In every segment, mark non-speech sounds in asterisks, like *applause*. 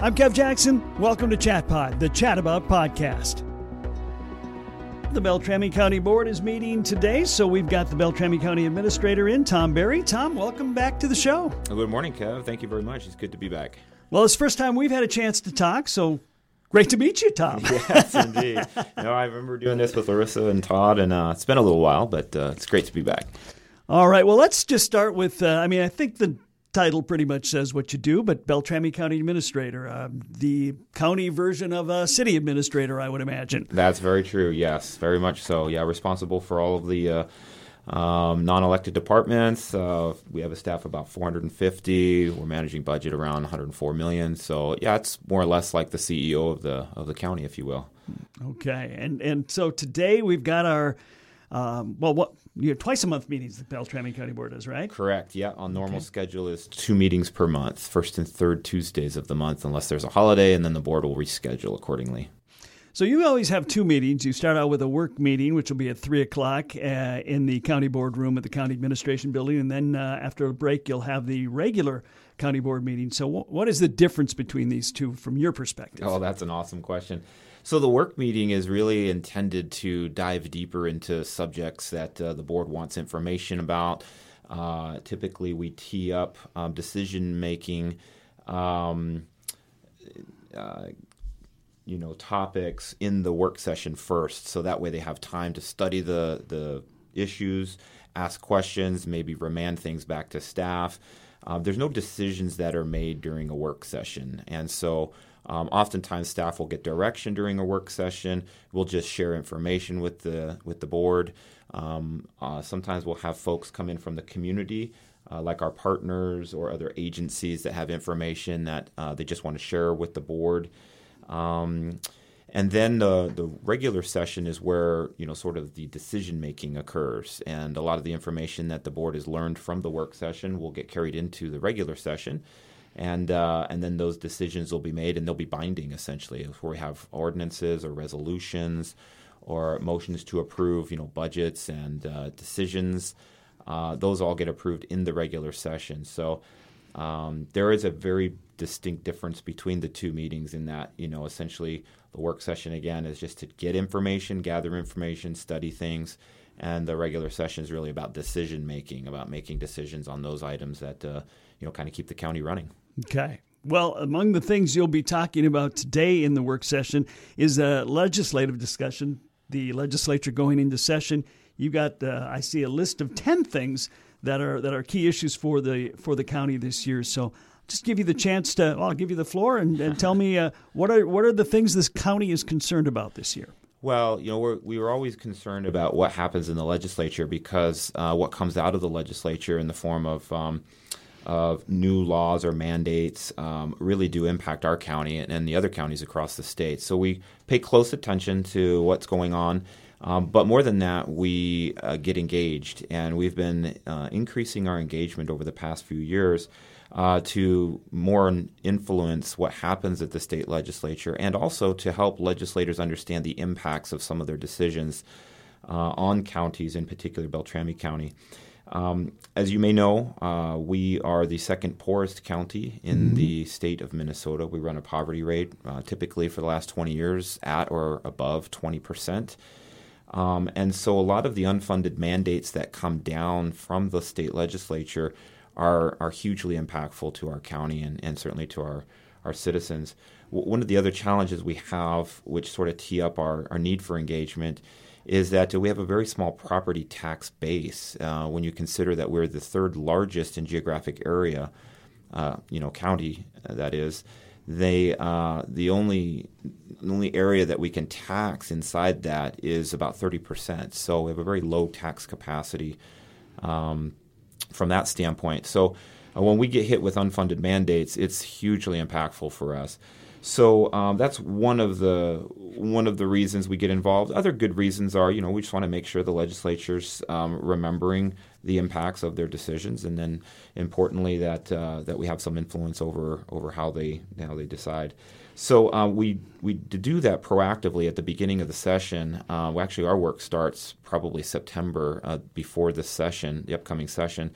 I'm Kev Jackson. Welcome to ChatPod, the Chat About podcast. The Beltrami County Board is meeting today, so we've got the Beltrami County Administrator in, Tom Barry. Tom, welcome back to the show. Good morning, Kev. Thank you very much. It's good to be back. Well, it's the first time we've had a chance to talk, so great to meet you, Tom. *laughs* yes, indeed. know, I remember doing this with Larissa and Todd, and uh, it's been a little while, but uh, it's great to be back. All right. Well, let's just start with. Uh, I mean, I think the title pretty much says what you do, but Beltrami County Administrator, uh, the county version of a city administrator, I would imagine. That's very true. Yes, very much so. Yeah, responsible for all of the. Uh, um, non-elected departments. Uh, we have a staff of about 450. We're managing budget around 104 million. So yeah, it's more or less like the CEO of the of the county, if you will. Okay, and and so today we've got our um, well, what you have twice a month meetings the Beltrami County Board is, right? Correct. Yeah, on normal okay. schedule is two meetings per month, first and third Tuesdays of the month, unless there's a holiday, and then the board will reschedule accordingly. So you always have two meetings. You start out with a work meeting, which will be at three o'clock uh, in the county board room at the county administration building, and then uh, after a break, you'll have the regular county board meeting. So, w- what is the difference between these two from your perspective? Oh, that's an awesome question. So the work meeting is really intended to dive deeper into subjects that uh, the board wants information about. Uh, typically, we tee up um, decision making, um, uh, you know, topics in the work session first, so that way they have time to study the the issues, ask questions, maybe remand things back to staff. Uh, there's no decisions that are made during a work session, and so um, oftentimes, staff will get direction during a work session. We'll just share information with the with the board. Um, uh, sometimes we'll have folks come in from the community, uh, like our partners or other agencies that have information that uh, they just want to share with the board. Um, and then the the regular session is where you know sort of the decision making occurs, and a lot of the information that the board has learned from the work session will get carried into the regular session and uh, and then those decisions will be made and they'll be binding essentially. where we have ordinances or resolutions or motions to approve, you know, budgets and uh, decisions, uh, those all get approved in the regular session. So um, there is a very distinct difference between the two meetings in that you know essentially the work session again is just to get information, gather information, study things. And the regular session is really about decision making, about making decisions on those items that uh, you know kind of keep the county running. Okay. Well, among the things you'll be talking about today in the work session is a legislative discussion. The legislature going into session. You got, uh, I see, a list of ten things that are that are key issues for the for the county this year. So, just give you the chance to. Well, I'll give you the floor and, and tell me uh, what are what are the things this county is concerned about this year. Well, you know, we're, we were always concerned about what happens in the legislature because uh, what comes out of the legislature in the form of um, of new laws or mandates um, really do impact our county and, and, the other counties across the state. So we pay close attention to what's going on. Um, but more than that, we uh, get engaged, and we've been uh, increasing our engagement over the past few years uh, to more influence what happens at the state legislature and also to help legislators understand the impacts of some of their decisions uh, on counties, in particular Beltrami County. Um, as you may know, uh, we are the second poorest county in mm-hmm. the state of Minnesota. We run a poverty rate uh, typically for the last 20 years at or above 20%. Um, and so a lot of the unfunded mandates that come down from the state legislature are, are hugely impactful to our county and, and certainly to our, our citizens. W- one of the other challenges we have, which sort of tee up our, our need for engagement, is that we have a very small property tax base uh, when you consider that we're the third largest in geographic area, uh, you know, county uh, that is. They uh, the only only area that we can tax inside that is about thirty percent. So we have a very low tax capacity um, from that standpoint. So uh, when we get hit with unfunded mandates, it's hugely impactful for us. So um, that's one of the one of the reasons we get involved. Other good reasons are, you know, we just want to make sure the legislature's um, remembering the impacts of their decisions, and then importantly that uh, that we have some influence over over how they how they decide. So uh, we we do that proactively at the beginning of the session. Uh, actually, our work starts probably September uh, before the session, the upcoming session,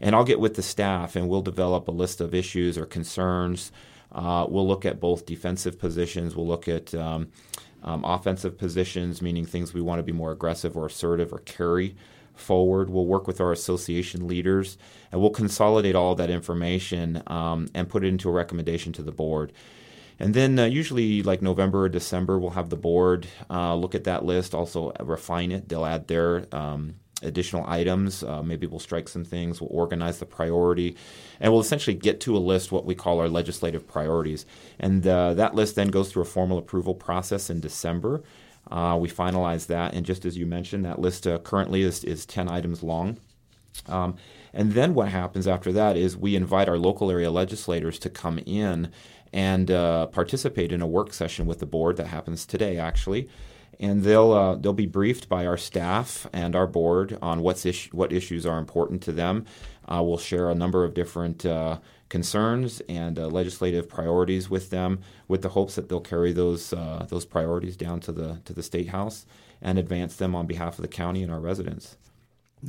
and I'll get with the staff and we'll develop a list of issues or concerns Uh, we'll look at both defensive positions. We'll look at um, um, offensive positions, meaning things we want to be more aggressive or assertive or carry forward. We'll work with our association leaders and we'll consolidate all that information um, and put it into a recommendation to the board. And then uh, usually, like November or December, we'll have the board uh, look at that list, also refine it. They'll add their um, additional items. Uh, maybe we'll strike some things. We'll organize the priority, and we'll essentially get to a list what we call our legislative priorities. And uh, that list then goes through a formal approval process in December. Uh, we finalize that, and just as you mentioned, that list uh, currently is, is 10 items long. Um, and then what happens after that is we invite our local area legislators to come in and uh, participate in a work session with the board that happens today, actually. And they'll uh, they'll be briefed by our staff and our board on what's what issues are important to them. Uh, we'll share a number of different uh, concerns and uh, legislative priorities with them, with the hopes that they'll carry those uh, those priorities down to the to the state house and advance them on behalf of the county and our residents.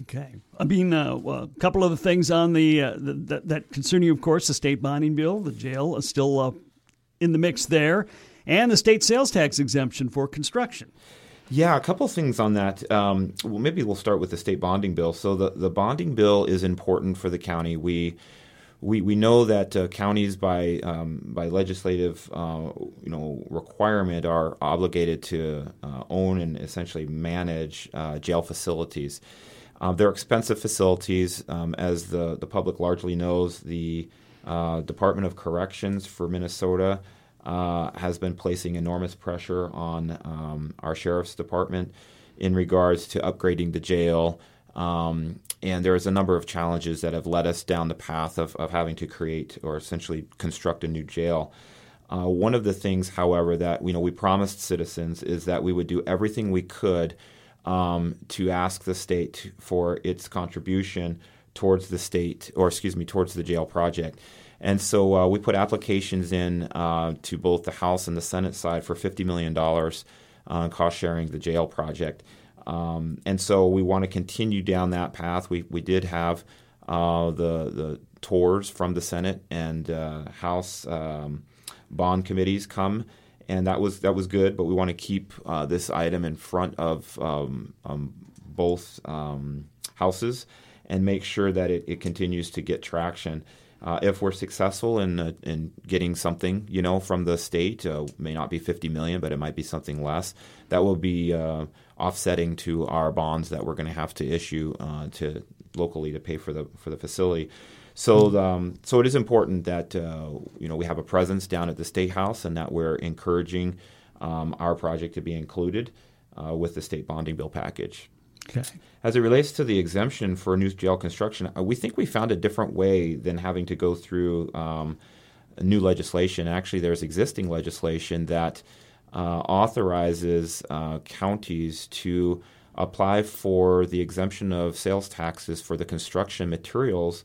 Okay. I mean, uh, a couple of the things on the, the that, concern you, of course, the state bonding bill, the jail is still in the mix there, and the state sales tax exemption for construction. Yeah, a couple things on that. Um, well, maybe we'll start with the state bonding bill. So the, the bonding bill is important for the county. We we, we know that uh, counties by um, by legislative uh, you know requirement are obligated to uh, own and essentially manage uh, jail facilities. Uh, they're expensive facilities, um, as the, the public largely knows. The uh, Department of Corrections for Minnesota uh, has been placing enormous pressure on um, our sheriff's department in regards to upgrading the jail. Um, and there's a number of challenges that have led us down the path of, of having to create or essentially construct a new jail. Uh, one of the things, however, that you know we promised citizens is that we would do everything we could um, to ask the state for its contribution towards the state, or excuse me, towards the jail project. And so uh, we put applications in uh, to both the House and the Senate side for $50 million on cost sharing the jail project. Um, and so we want to continue down that path. We, we did have uh, the, the tours from the Senate and uh, House um, bond committees come and that was that was good. But we want to keep uh, this item in front of um, um, both um, houses and make sure that it, it continues to get traction. Uh, if we're successful in uh, in getting something, you know, from the state, uh, may not be 50 million, but it might be something less. That will be uh, offsetting to our bonds that we're going to have to issue uh, to locally to pay for the for the facility. So, um, so it is important that uh, you know we have a presence down at the state house, and that we're encouraging um, our project to be included with the state bonding bill package. Okay. As it relates to the exemption for new jail construction, uh, we think we found a different way than having to go through um, new legislation. Actually, there's existing legislation that uh, authorizes uh, counties to apply for the exemption of sales taxes for the construction materials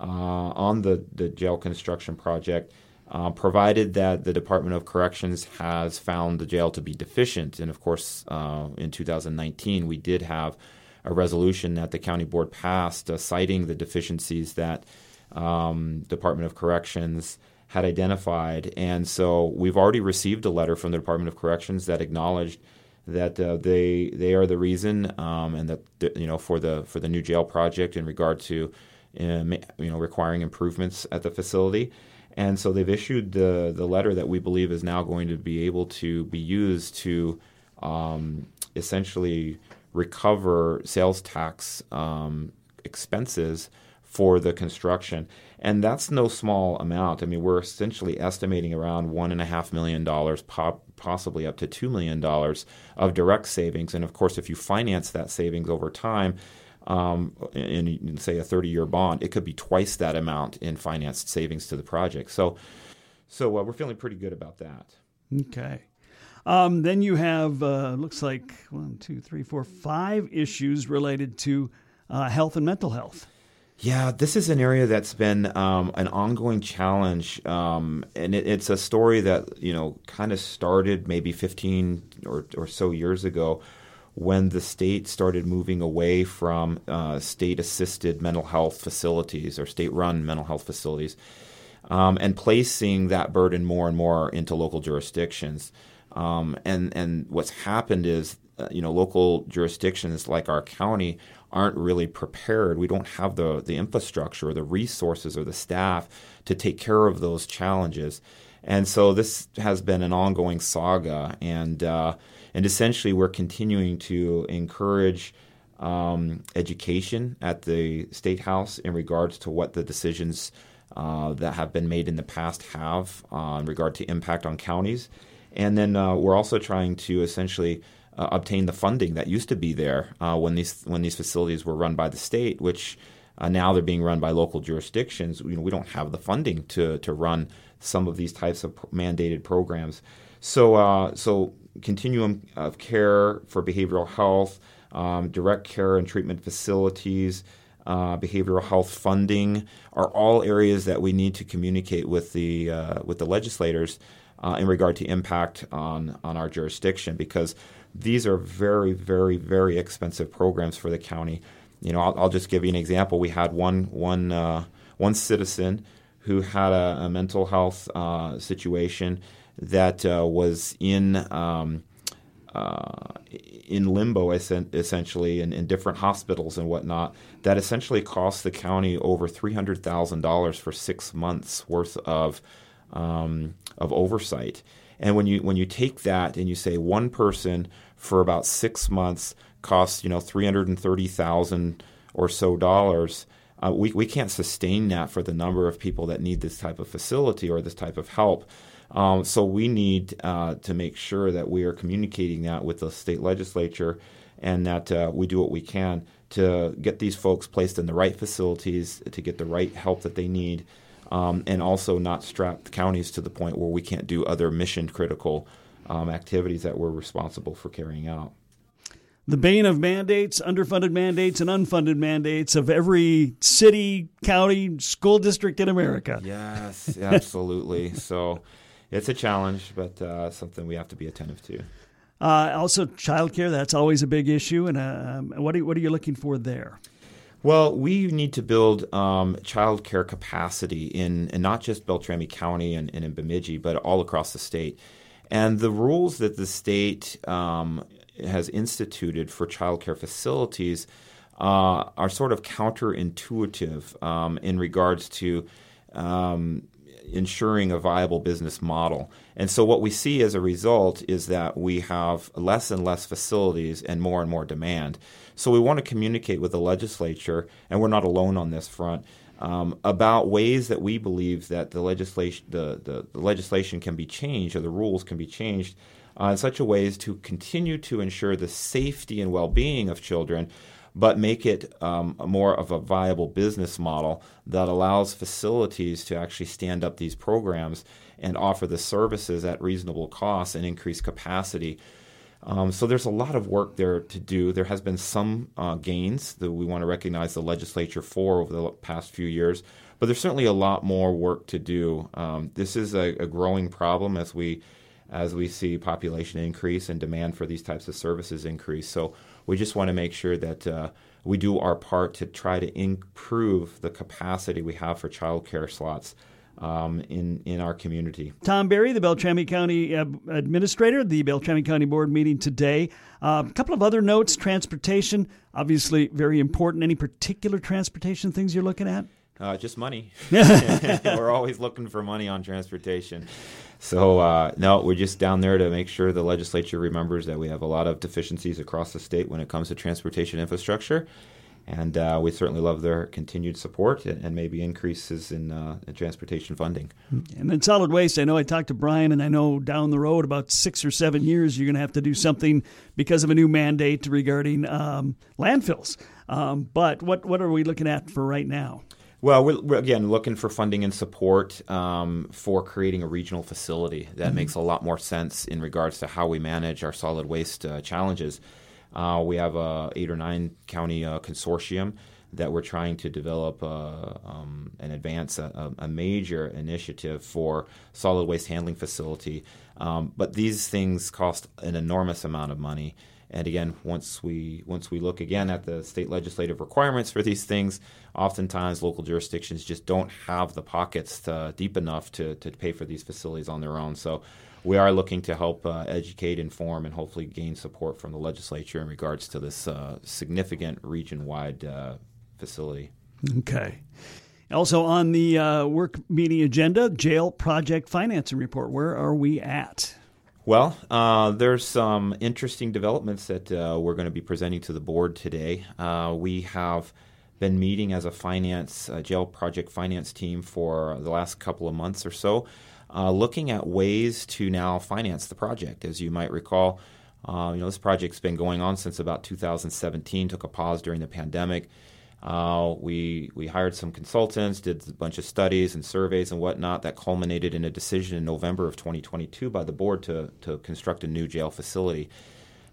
uh, on the, the jail construction project, uh, provided that the Department of Corrections has found the jail to be deficient. And of course, uh, in 2019, we did have a resolution that the county board passed citing the deficiencies that um, Department of Corrections had identified. And so we've already received a letter from the Department of Corrections that acknowledged that uh, they they are the reason um, and that you know for the for the new jail project in regard to you know, requiring improvements at the facility. And so they've issued the, the letter that we believe is now going to be able to be used to um, essentially recover sales tax um, expenses for the construction. And that's no small amount. I mean, we're essentially estimating around $1.5 million, possibly up to $2 million of direct savings. And of course, if you finance that savings over time, um, in, say a 30 year bond, it could be twice that amount in financed savings to the project. So, so uh, we're feeling pretty good about that. Okay. Um, then you have uh, looks like one, two, three, four, five issues related to uh, health and mental health. Yeah, this is an area that's been um, an ongoing challenge, um, and it, it's a story that you know kind of started maybe 15 or, or so years ago, when the state started moving away from uh, state assisted mental health facilities or state run mental health facilities. um, and placing that burden more and more into local jurisdictions. Um, and and what's happened is, uh, you know, local jurisdictions like our county aren't really prepared. We don't have the the infrastructure, or the resources, or the staff to take care of those challenges. And so this has been an ongoing saga, and uh, and essentially we're continuing to encourage um, education at the state house in regards to what the decisions uh, that have been made in the past have uh, in regard to impact on counties, and then uh, we're also trying to essentially. Uh, obtain the funding that used to be there uh, when these when these facilities were run by the state, which uh, now they're being run by local jurisdictions. You know, we don't have the funding to to run some of these types of mandated programs. So, uh, so continuum of care for behavioral health, um, direct care and treatment facilities, uh, behavioral health funding are all areas that we need to communicate with the uh, with the legislators uh, in regard to impact on on our jurisdiction because these are very very very expensive programs for the county. You know, I'll, I'll just give you an example. We had one one uh, one citizen who had a, a mental health uh, situation that uh, was in um, uh, in limbo essentially in, in, different hospitals and whatnot that essentially cost the county over $300,000 for six months worth of um, of oversight. And when you when you take that and you say one person for about six months costs you know three hundred and thirty thousand or so dollars, uh, we, we can't sustain that for the number of people that need this type of facility or this type of help. Um, so we need uh, to make sure that we are communicating that with the state legislature and that uh, we do what we can to get these folks placed in the right facilities, to get the right help that they need, um, and also not strap the counties to the point where we can't do other mission critical um, activities that we're responsible for carrying out the bane of mandates, underfunded mandates, and unfunded mandates of every city, county, school district in America. Yes, absolutely. so it's a challenge, but uh, something we have to be attentive to. Uh, also, childcare, that's always a big issue. And uh, what, are, what are you looking for there? Well, we need to build um, child care capacity in, in not just Beltrami County and, and in Bemidji, but all across the state. And the rules that the state um, has instituted for childcare facilities uh, are sort of counterintuitive um, in regards to um, ensuring a viable business model. And so, what we see as a result is that we have less and less facilities and more and more demand. So, we want to communicate with the legislature, and we're not alone on this front. Um, about ways that we believe that the legislation the, the, the legislation can be changed or the rules can be changed uh, in such a way as to continue to ensure the safety and well being of children, but make it um, more of a viable business model that allows facilities to actually stand up these programs and offer the services at reasonable costs and increase capacity. Um, so there's a lot of work there to do. There has been some uh, gains that we want to recognize the legislature for over the past few years, but there's certainly a lot more work to do. Um, this is a, a growing problem as we as we see population increase and demand for these types of services increase. So we just want to make sure that uh, we do our part to try to improve the capacity we have for childcare slots. Um, in in our community. Tom Barry, the Beltrami County uh, Administrator, the Beltrami County Board meeting today. Uh, a couple of other notes: transportation, obviously very important. Any particular transportation things you're looking at? Uh, just money. *laughs* *laughs* We're always looking for money on transportation. So uh, no, we're just down there to make sure the legislature remembers that we have a lot of deficiencies across the state when it comes to transportation infrastructure, and uh, we certainly love their continued support and, and maybe increases in, uh, in, transportation funding. And then solid waste. I know I talked to Brian, and I know down the road, about six or seven years, you're going to have to do something because of a new mandate regarding um, landfills. Um, but what what are we looking at for right now? Well, we're, we're, again looking for funding and support um, for creating a regional facility that mm-hmm. makes a lot more sense in regards to how we manage our solid waste uh, challenges. Uh, we have a eight or nine county uh, consortium that we're trying to develop uh, um, and advance a, a, major initiative for solid waste handling facility. Um, but these things cost an enormous amount of money And again, once we once we look again at the state legislative requirements for these things, oftentimes local jurisdictions just don't have the pockets to, deep enough to, to pay for these facilities on their own. So we are looking to help uh, educate, inform, and hopefully gain support from the legislature in regards to this uh, significant region-wide uh, facility. Okay. Also on the uh, work meeting agenda, jail project financing report. Where are we at? Well, uh, there's some interesting developments that uh, we're going to be presenting to the board today. Uh, we have been meeting as a finance jail project finance team for the last couple of months or so, uh, looking at ways to now finance the project. As you might recall, uh, you know this project's been going on since about 2017. Took a pause during the pandemic. Uh, we we hired some consultants, did a bunch of studies and surveys and whatnot that culminated in a decision in November of 2022 by the board to to construct a new jail facility.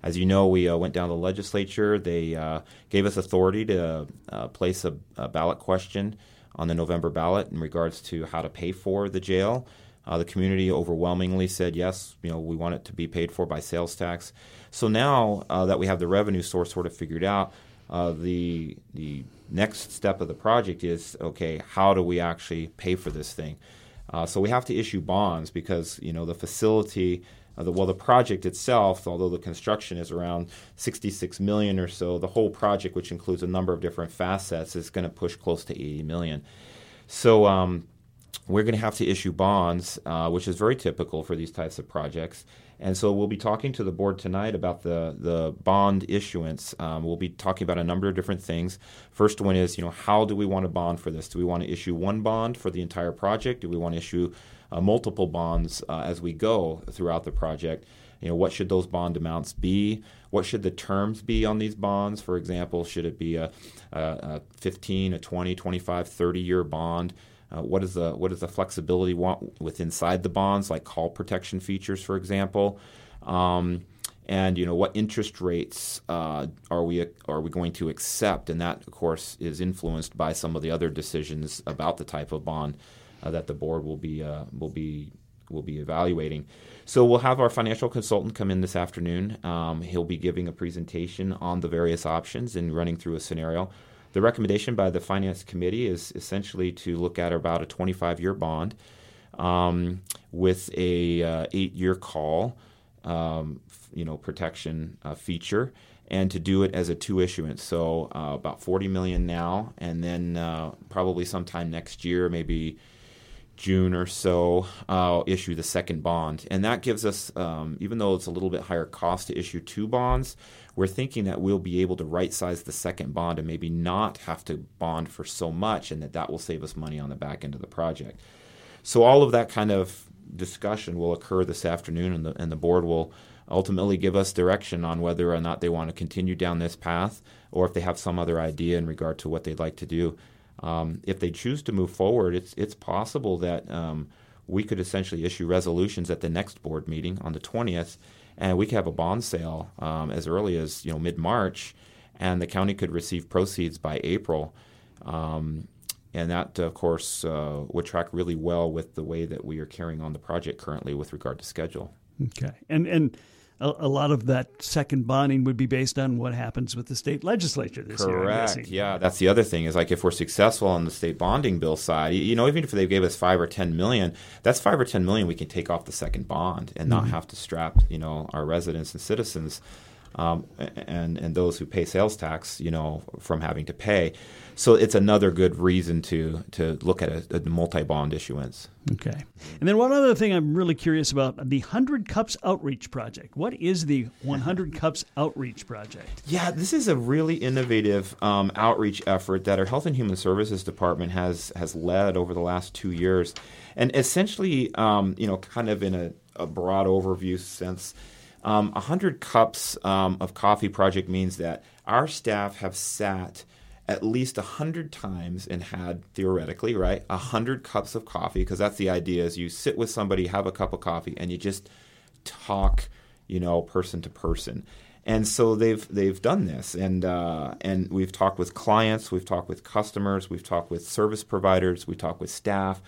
As you know, we uh, went down to the legislature. They uh, gave us authority to uh, place a, a, ballot question on the November ballot in regards to how to pay for the jail. Uh, the community overwhelmingly said yes. You know, we want it to be paid for by sales tax. So now uh, that we have the revenue source sort of figured out, the the next step of the project is okay, how do we actually pay for this thing? Uh, so we have to issue bonds because you know the facility, uh, the, well, the project itself, although the construction is around 66 million or so, the whole project, which includes a number of different facets, is going to push close to 80 million. So um, we're going to have to issue bonds, uh, which is very typical for these types of projects. And so we'll be talking to the board tonight about the, the bond issuance. Um, we'll be talking about a number of different things. First one is, you know, how do we want to bond for this? Do we want to issue one bond for the entire project? Do we want to issue uh, multiple bonds uh, as we go throughout the project? You know, what should those bond amounts be? What should the terms be on these bonds? For example, should it be a, a, a 15, a 20, 25, 30 year bond? Uh, what is the what does the flexibility want with inside the bonds, like call protection features, for example? Um, and you know what interest rates uh, are we are we going to accept? And that, of course, is influenced by some of the other decisions about the type of bond uh, that the board will be uh, will be will be evaluating. So we'll have our financial consultant come in this afternoon. Um, he'll be giving a presentation on the various options and running through a scenario. The recommendation by the Finance Committee is essentially to look at about a 25 year bond um, with a uh, eight year call. Um, you know, protection uh, feature, and to do it as a two issuance. So uh, about 40 million now, and then uh, probably sometime next year, maybe June or so, I'll issue the second bond. And that gives us, um, even though it's a little bit higher cost to issue two bonds, we're thinking that we'll be able to right size the second bond and maybe not have to bond for so much, and that that will save us money on the back end of the project. So all of that kind of discussion will occur this afternoon, and the, and the board will ultimately give us direction on whether or not they want to continue down this path or if they have some other idea in regard to what they'd like to do. Um, if they choose to move forward, it's it's possible that um, we could essentially issue resolutions at the next board meeting on the twentieth and we could have a bond sale um, as early as you know mid March, and the county could receive proceeds by April. Um, and that, of course, uh, would track really well with the way that we are carrying on the project currently with regard to schedule. Okay, and and a, a, lot of that second bonding would be based on what happens with the state legislature this Correct. year. Correct. Yeah, that's the other thing is like if we're successful on the state bonding bill side, you know, even if they gave us five or ten million, that's five or ten million we can take off the second bond and not mm-hmm. have to strap, you know, our residents and citizens um, and and those who pay sales tax, you know, from having to pay. So it's another good reason to to look at a, a multi bond issuance. Okay, and then one other thing I'm really curious about the Hundred Cups Outreach Project. What is the 100 *laughs* Cups Outreach Project? Yeah, this is a really innovative um, outreach effort that our Health and Human Services Department has has led over the last two years, and essentially, um, you know, kind of in a, a broad overview sense um, 100 cups um, of coffee project means that our staff have sat at least 100 times and had theoretically right 100 cups of coffee because that's the idea is you sit with somebody have a cup of coffee and you just talk you know person to person. And so they've they've done this and uh, and we've talked with clients we've talked with customers we've talked with service providers we talked with staff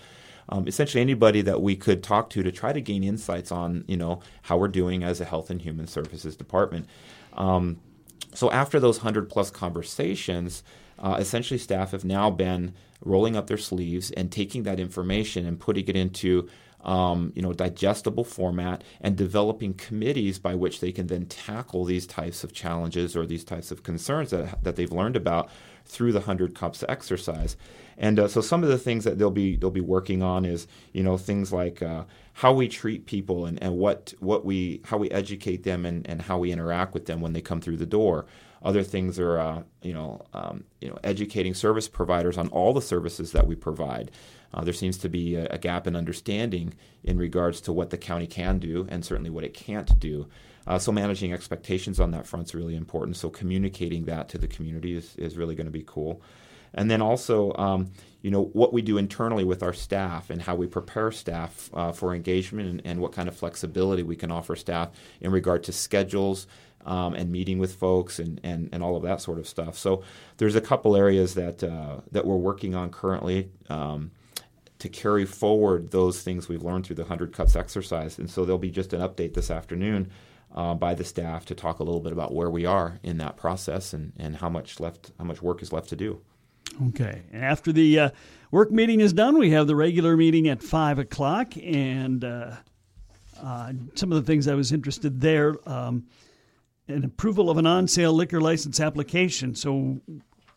um, essentially anybody that we could talk to to try to gain insights on you know how we're doing as a health and human services department. Um, so after those 100 plus conversations, uh, essentially staff have now been rolling up their sleeves and taking that information and putting it into um, you know digestible format and developing committees by which they can then tackle these types of challenges or these types of concerns that, that they've learned about through the 100 cups exercise and uh, so some of the things that they'll be they'll be working on is you know things like uh, how we treat people and, and what what we how we educate them and, and how we interact with them when they come through the door. Other things are uh, you know um, you know educating service providers on all the services that we provide. Uh, there seems to be a, a, gap in understanding in regards to what the county can do and certainly what it can't do. Uh, so managing expectations on that front is really important. So communicating that to the community is, is really going to be cool and then also um, you know what we do internally with our staff and how we prepare staff uh, for engagement and, and, what kind of flexibility we can offer staff in regard to schedules um, and meeting with folks and, and, and all of that sort of stuff. So there's a couple areas that uh, that we're working on currently. Um, to carry forward those things we've learned through the 100 cups exercise. And so there'll be just an update this afternoon uh, by the staff to talk a little bit about where we are in that process and, and how much left, how much work is left to do. Okay. And after the uh, work meeting is done, we have the regular meeting at 5 o'clock. And uh, uh, some of the things I was interested there um, an approval of an on sale liquor license application. So,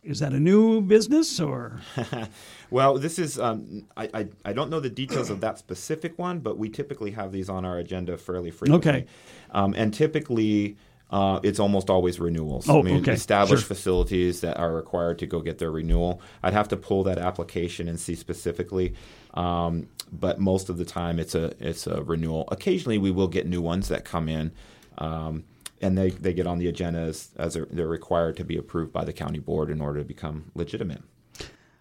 is that a new business or? *laughs* well, this is, um, I, I, I, don't know the details of that specific one, but we typically have these on our agenda fairly frequently. Okay. Um, and typically, uh, it's almost always renewals. Oh, I mean, okay. established sure. facilities that are required to go get their renewal. I'd have to pull that application and see specifically, um, but most of the time it's a it's a renewal. Occasionally, we will get new ones that come in. Um, and they, they get on the agenda as, as they're required to be approved by the county board in order to become legitimate.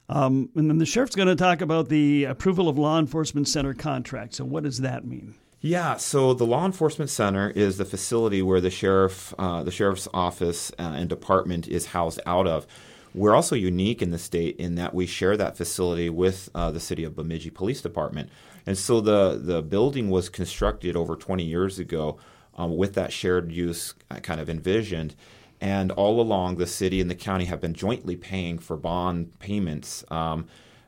Um, and then the sheriff's going to talk about the approval of law enforcement center contract. So, what does that mean? Yeah, so the law enforcement center is the facility where the sheriff, uh, the sheriff's office uh, and department is housed out of. We're also unique in the state in that we share that facility with uh, the city of Bemidji Police Department, and so the the building was constructed over 20 years ago um, with that shared use uh, kind of envisioned. And all along, the city and the county have been jointly paying for bond payments um,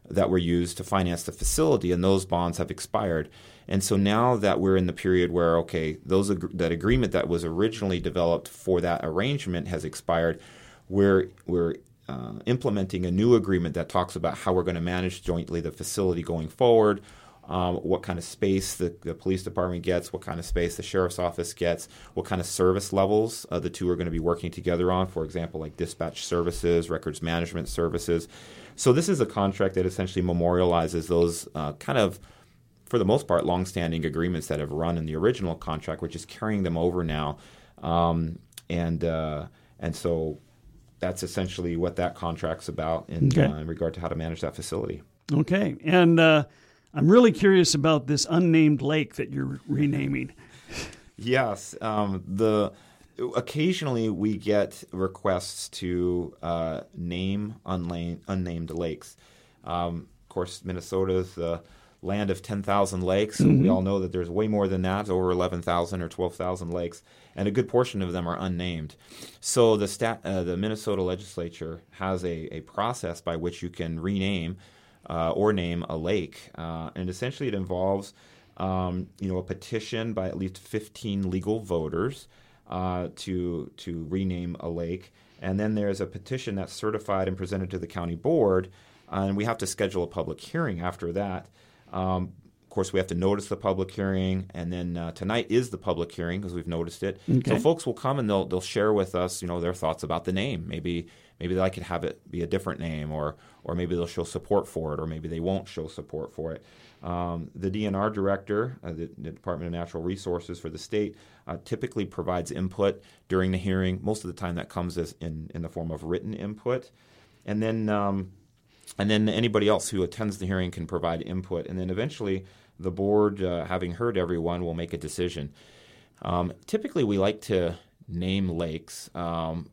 that were used to finance the facility, and those bonds have expired. And so now that we're in the period where okay, those that agreement that was originally developed for that arrangement has expired, we're we're uh, implementing a new agreement that talks about how we're going to manage jointly the facility going forward, um, what kind of space the, the, police department gets, what kind of space the sheriff's office gets, what kind of service levels uh, the two are going to be working together on. For example, like dispatch services, records management services. So this is a contract that essentially memorializes those uh, kind of for the most part, longstanding agreements that have run in the original contract. We're just carrying them over now, um, and uh, and so that's essentially what that contract's about in, okay. uh, in regard to how to manage that facility. Okay, and uh, I'm really curious about this unnamed lake that you're renaming. yes, um, the occasionally we get requests to uh, name unnamed, unnamed lakes. Um, of course, Minnesota is the land of 10,000 lakes. Mm-hmm. We all know that there's way more than that, over 11,000 or 12,000 lakes, and a good portion of them are unnamed. So the stat, uh, the Minnesota legislature has a, a process by which you can rename uh, or name a lake, uh, and essentially it involves um, you know a petition by at least 15 legal voters uh, to to rename a lake, and then there's a petition that's certified and presented to the county board, and we have to schedule a public hearing after that. Um, of course, we have to notice the public hearing, and then uh, tonight is the public hearing because we've noticed it. Okay. So folks will come and they'll they'll share with us, you know, their thoughts about the name. Maybe maybe like to have it be a different name, or or maybe they'll show support for it, or maybe they won't show support for it. Um, the DNR director, uh, the, the, Department of Natural Resources for the state, uh, typically provides input during the hearing. Most of the time, that comes as in in the form of written input, and then. Um, and then anybody else who attends the hearing can provide input, and then eventually the board, uh, having heard everyone, will make a decision. Um, typically, we like to name lakes, um,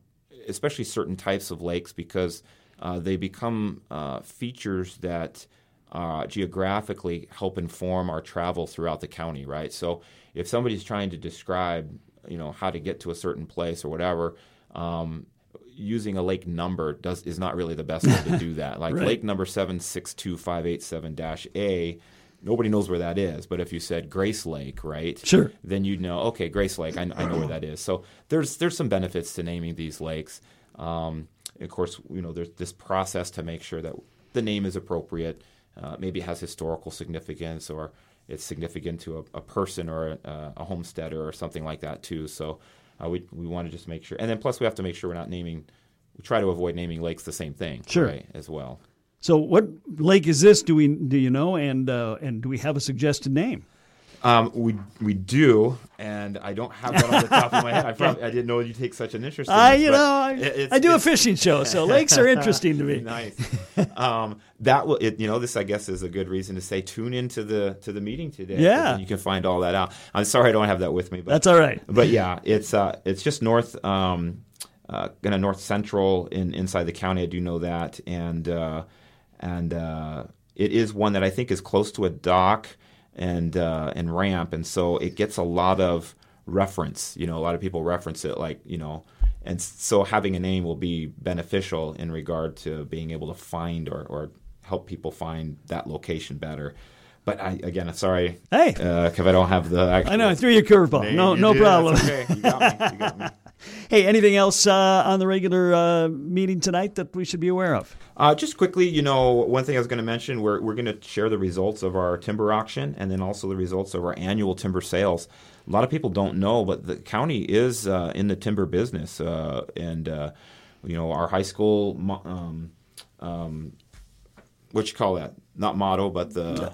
especially certain types of lakes, because uh, they become uh, features that uh, geographically help inform our travel throughout the county, right? So, if somebody's trying to describe you know how to get to a certain place or whatever. Um, using a lake number does is not really the best way to do that. *laughs* Like Right. lake number seven six two five eight seven dash A, nobody knows where that is. But if you said Grace Lake, right? Sure. Then you'd know. Okay, Grace Lake. I, I know where that is. So there's there's some benefits to naming these lakes. Um, of course, you know there's this process to make sure that the name is appropriate. Uh, maybe it has historical significance or it's significant to a, a person or a, a homesteader or something like that too. So uh, we we want to just make sure, and then plus we have to make sure we're not naming. We try to avoid naming lakes the same thing, Sure. right, as well. So, what lake is this? Do we do you know? And uh, and do we have a suggested name? Um, we we do, and I don't have that on the top of my head. I *laughs* probably I didn't know you'd take such an interest. in I, you know, I, it- I do a fishing show, so *laughs* lakes are interesting to me. nice. um, that will, it, you know, this I guess is a good reason to say tune into the to the meeting today. Yeah. you can find all that out. I'm sorry I don't have that with me, but That's all right. but yeah, it's uh, it's just north, um, uh, kind of north central in inside the county. I do know that, and uh, and uh, it is one that I think is close to a dock and uh, and ramp, and so it gets a lot of reference. You know, a lot of people reference it, like you know, and so having a name will be beneficial in regard to being able to find or, or help people find that location better. But I, again, I'm sorry, Hey. because I don't have the. Actual I know I threw you a curveball. No, You no did. problem. That's okay. You got me. You got me. Hey, anything else uh, on the regular uh, meeting tonight that we should be aware of? Uh, just quickly, you know, one thing I was going to mention, we're, we're going to share the results of our timber auction and then also the results of our annual timber sales. A lot of people don't know, but the county is uh, in the timber business. Uh, and, uh, you know, our high school, um, um, what you call that? Not motto, but the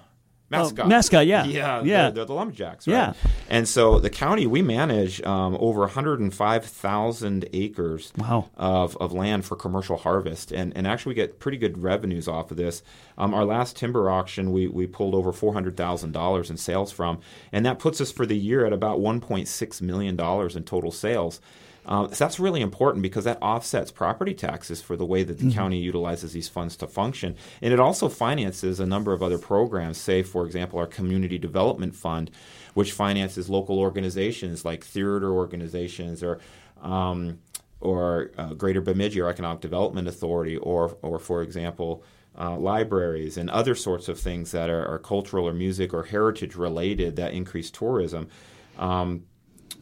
mascot. Oh, mascot, yeah. Yeah, Yeah. They're, they're the lumberjacks, right? Yeah. And so the county, we manage um, over 105,000 acres Wow. of, of land for commercial harvest. And, and actually, we get pretty good revenues off of this. Um, our last timber auction, we, we pulled over $400,000 in sales from, and that puts us for the year at about $1.6 million in total sales. Um, so that's really important because that offsets property taxes for the way that the county utilizes these funds to function. And it also finances a number of other programs, say, for example, our Community Development Fund, which finances local organizations like theater organizations or um, or uh, Greater Bemidji or Economic Development Authority, or, or for example, uh, libraries and other sorts of things that are, are cultural or music or heritage related that increase tourism. Um,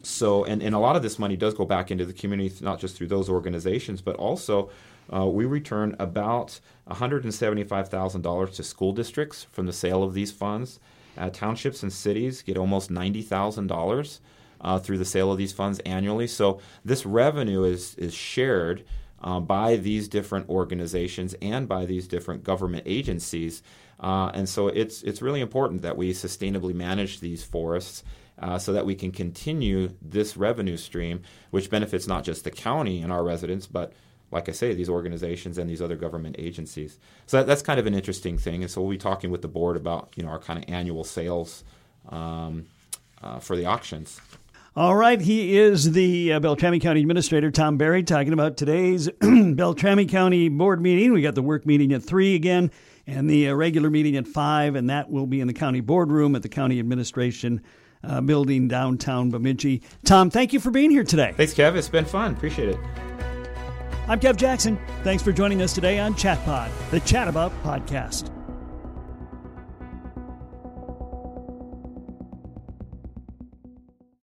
so, and, and a lot of this money does go back into the community, not just through those organizations, but also uh, we return about $175,000 to school districts from the sale of these funds. Uh, townships and cities get almost $90,000 uh, through the sale of these funds annually. So, this revenue is, is shared uh, by these different organizations and by these different government agencies. Uh, and so it's, it's really important that we sustainably manage these forests uh, so that we can continue this revenue stream, which benefits not just the county and our residents, but like I say, these organizations and these other government agencies. So that, that's kind of an interesting thing. And so we'll be talking with the board about you know our kind of annual sales um, uh, for the auctions. All right, he is the uh, Beltrami County Administrator Tom Barry talking about today's *clears throat* Beltrami County Board meeting. We got the work meeting at three again, and the uh, regular meeting at five, and that will be in the county boardroom at the County Administration uh, Building downtown Bemidji. Tom, thank you for being here today. Thanks, Kev. It's been fun. Appreciate it. I'm Kev Jackson. Thanks for joining us today on Chatpod, the Chat About podcast.